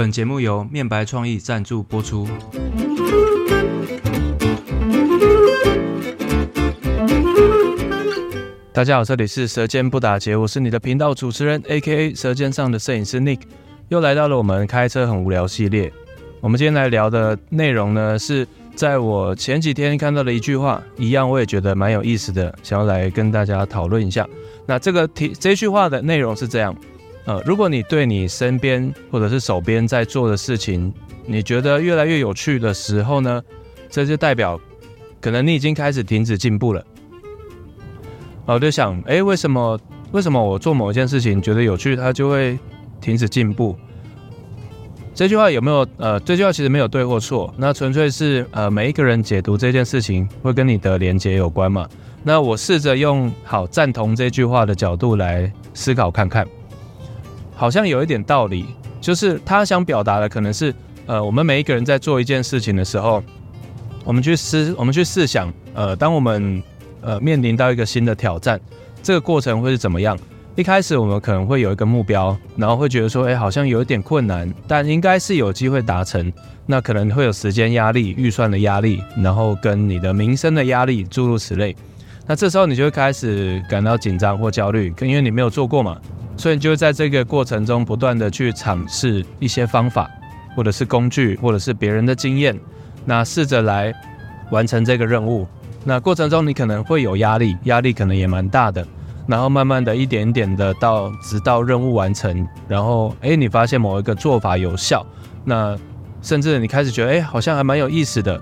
本节目由面白创意赞助播出。大家好，这里是舌尖不打结，我是你的频道主持人，A.K.A. 舌尖上的摄影师 Nick，又来到了我们开车很无聊系列。我们今天来聊的内容呢，是在我前几天看到的一句话，一样我也觉得蛮有意思的，想要来跟大家讨论一下。那这个题这句话的内容是这样。呃，如果你对你身边或者是手边在做的事情，你觉得越来越有趣的时候呢，这就代表可能你已经开始停止进步了。我就想，诶，为什么为什么我做某一件事情觉得有趣，它就会停止进步？这句话有没有？呃，这句话其实没有对或错，那纯粹是呃每一个人解读这件事情会跟你的连接有关嘛。那我试着用好赞同这句话的角度来思考看看。好像有一点道理，就是他想表达的可能是，呃，我们每一个人在做一件事情的时候，我们去思，我们去试想，呃，当我们呃面临到一个新的挑战，这个过程会是怎么样？一开始我们可能会有一个目标，然后会觉得说，哎，好像有一点困难，但应该是有机会达成。那可能会有时间压力、预算的压力，然后跟你的名声的压力，诸如此类。那这时候你就会开始感到紧张或焦虑，因为你没有做过嘛。所以你就在这个过程中不断的去尝试一些方法，或者是工具，或者是别人的经验，那试着来完成这个任务。那过程中你可能会有压力，压力可能也蛮大的。然后慢慢的一点点的到，直到任务完成，然后诶，你发现某一个做法有效，那甚至你开始觉得诶，好像还蛮有意思的。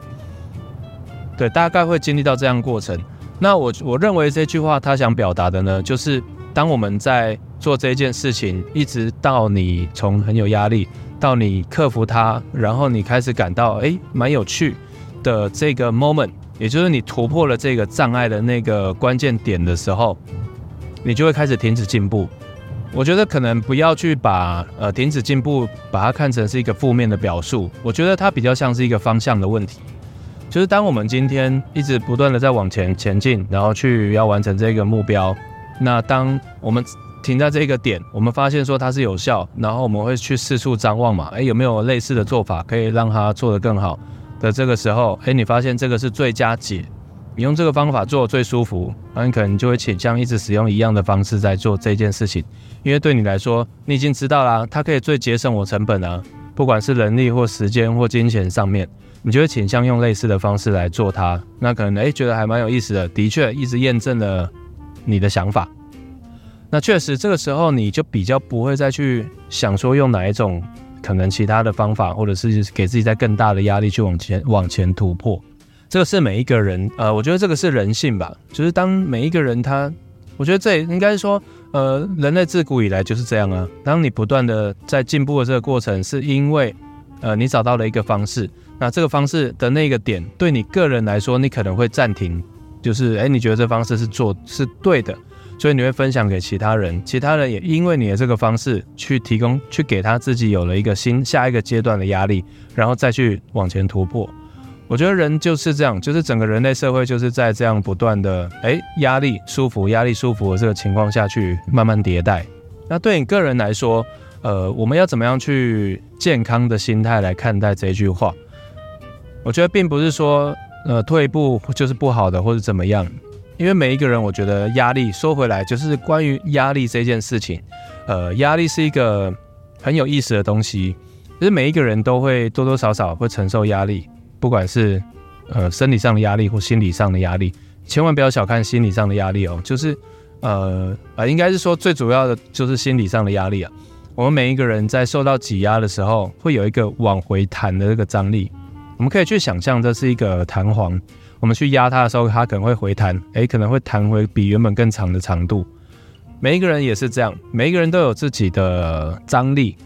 对，大概会经历到这样过程。那我我认为这句话他想表达的呢，就是当我们在做这件事情，一直到你从很有压力，到你克服它，然后你开始感到诶蛮有趣的这个 moment，也就是你突破了这个障碍的那个关键点的时候，你就会开始停止进步。我觉得可能不要去把呃停止进步把它看成是一个负面的表述，我觉得它比较像是一个方向的问题。就是当我们今天一直不断的在往前前进，然后去要完成这个目标，那当我们停在这个点，我们发现说它是有效，然后我们会去四处张望嘛，诶，有没有类似的做法可以让它做得更好的这个时候，诶，你发现这个是最佳解，你用这个方法做最舒服，那你可能就会倾向一直使用一样的方式在做这件事情，因为对你来说，你已经知道啦，它可以最节省我成本啊，不管是人力或时间或金钱上面，你就会倾向用类似的方式来做它，那可能诶，觉得还蛮有意思的，的确一直验证了你的想法。那确实，这个时候你就比较不会再去想说用哪一种可能其他的方法，或者是给自己在更大的压力去往前往前突破。这个是每一个人，呃，我觉得这个是人性吧。就是当每一个人他，我觉得这应该是说，呃，人类自古以来就是这样啊。当你不断的在进步的这个过程，是因为呃你找到了一个方式，那这个方式的那个点对你个人来说，你可能会暂停，就是诶，你觉得这方式是做是对的。所以你会分享给其他人，其他人也因为你的这个方式去提供，去给他自己有了一个新下一个阶段的压力，然后再去往前突破。我觉得人就是这样，就是整个人类社会就是在这样不断的诶压力舒服压力舒服的这个情况下去慢慢迭代。那对你个人来说，呃，我们要怎么样去健康的心态来看待这句话？我觉得并不是说呃退一步就是不好的或者怎么样。因为每一个人，我觉得压力说回来就是关于压力这件事情，呃，压力是一个很有意思的东西，就是每一个人都会多多少少会承受压力，不管是呃生理上的压力或心理上的压力，千万不要小看心理上的压力哦，就是呃呃，应该是说最主要的就是心理上的压力啊。我们每一个人在受到挤压的时候，会有一个往回弹的这个张力，我们可以去想象这是一个弹簧。我们去压它的时候，它可能会回弹，诶，可能会弹回比原本更长的长度。每一个人也是这样，每一个人都有自己的张力。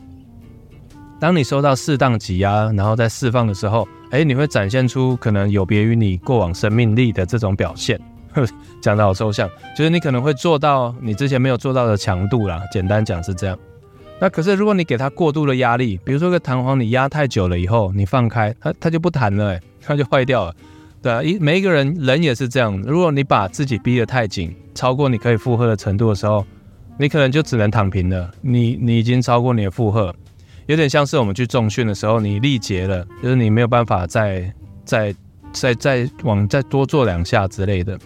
当你受到适当挤压，然后再释放的时候，诶，你会展现出可能有别于你过往生命力的这种表现。讲得好抽象，就是你可能会做到你之前没有做到的强度啦。简单讲是这样。那可是如果你给它过度的压力，比如说个弹簧，你压太久了以后，你放开它，它就不弹了，诶，它就坏掉了。对啊，一每一个人人也是这样。如果你把自己逼得太紧，超过你可以负荷的程度的时候，你可能就只能躺平了。你你已经超过你的负荷，有点像是我们去重训的时候，你力竭了，就是你没有办法再再再再往再多做两下之类的。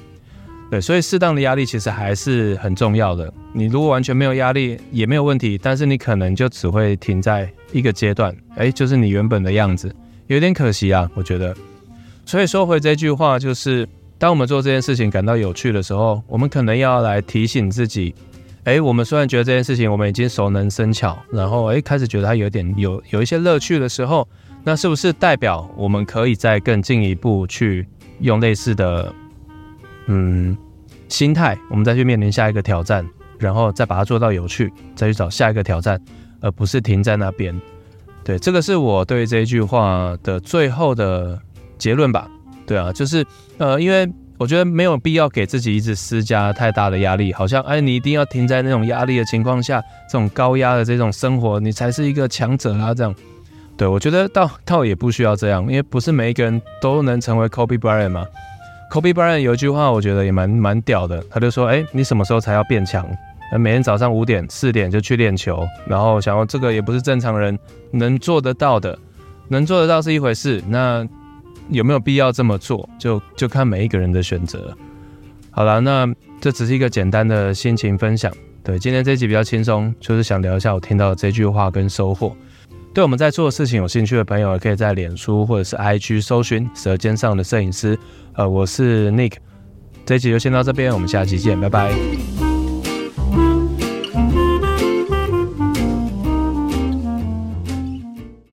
对，所以适当的压力其实还是很重要的。你如果完全没有压力也没有问题，但是你可能就只会停在一个阶段，哎，就是你原本的样子，有点可惜啊，我觉得。所以说回这句话，就是当我们做这件事情感到有趣的时候，我们可能要来提醒自己，哎，我们虽然觉得这件事情我们已经熟能生巧，然后哎开始觉得它有点有有一些乐趣的时候，那是不是代表我们可以再更进一步去用类似的？嗯，心态，我们再去面临下一个挑战，然后再把它做到有趣，再去找下一个挑战，而不是停在那边。对，这个是我对这句话的最后的结论吧。对啊，就是呃，因为我觉得没有必要给自己一直施加太大的压力，好像哎，你一定要停在那种压力的情况下，这种高压的这种生活，你才是一个强者啊，这样。对，我觉得倒倒也不需要这样，因为不是每一个人都能成为 Kobe Bryant 嘛。Kobe Bryant 有一句话，我觉得也蛮蛮屌的。他就说：“哎，你什么时候才要变强？那每天早上五点、四点就去练球，然后想要这个也不是正常人能做得到的。能做得到是一回事，那有没有必要这么做？就就看每一个人的选择。好了，那这只是一个简单的心情分享。对，今天这集比较轻松，就是想聊一下我听到的这句话跟收获。对我们在做的事情有兴趣的朋友，也可以在脸书或者是 IG 搜寻“舌尖上的摄影师”。呃，我是 Nick，这一集就先到这边，我们下期见，拜拜。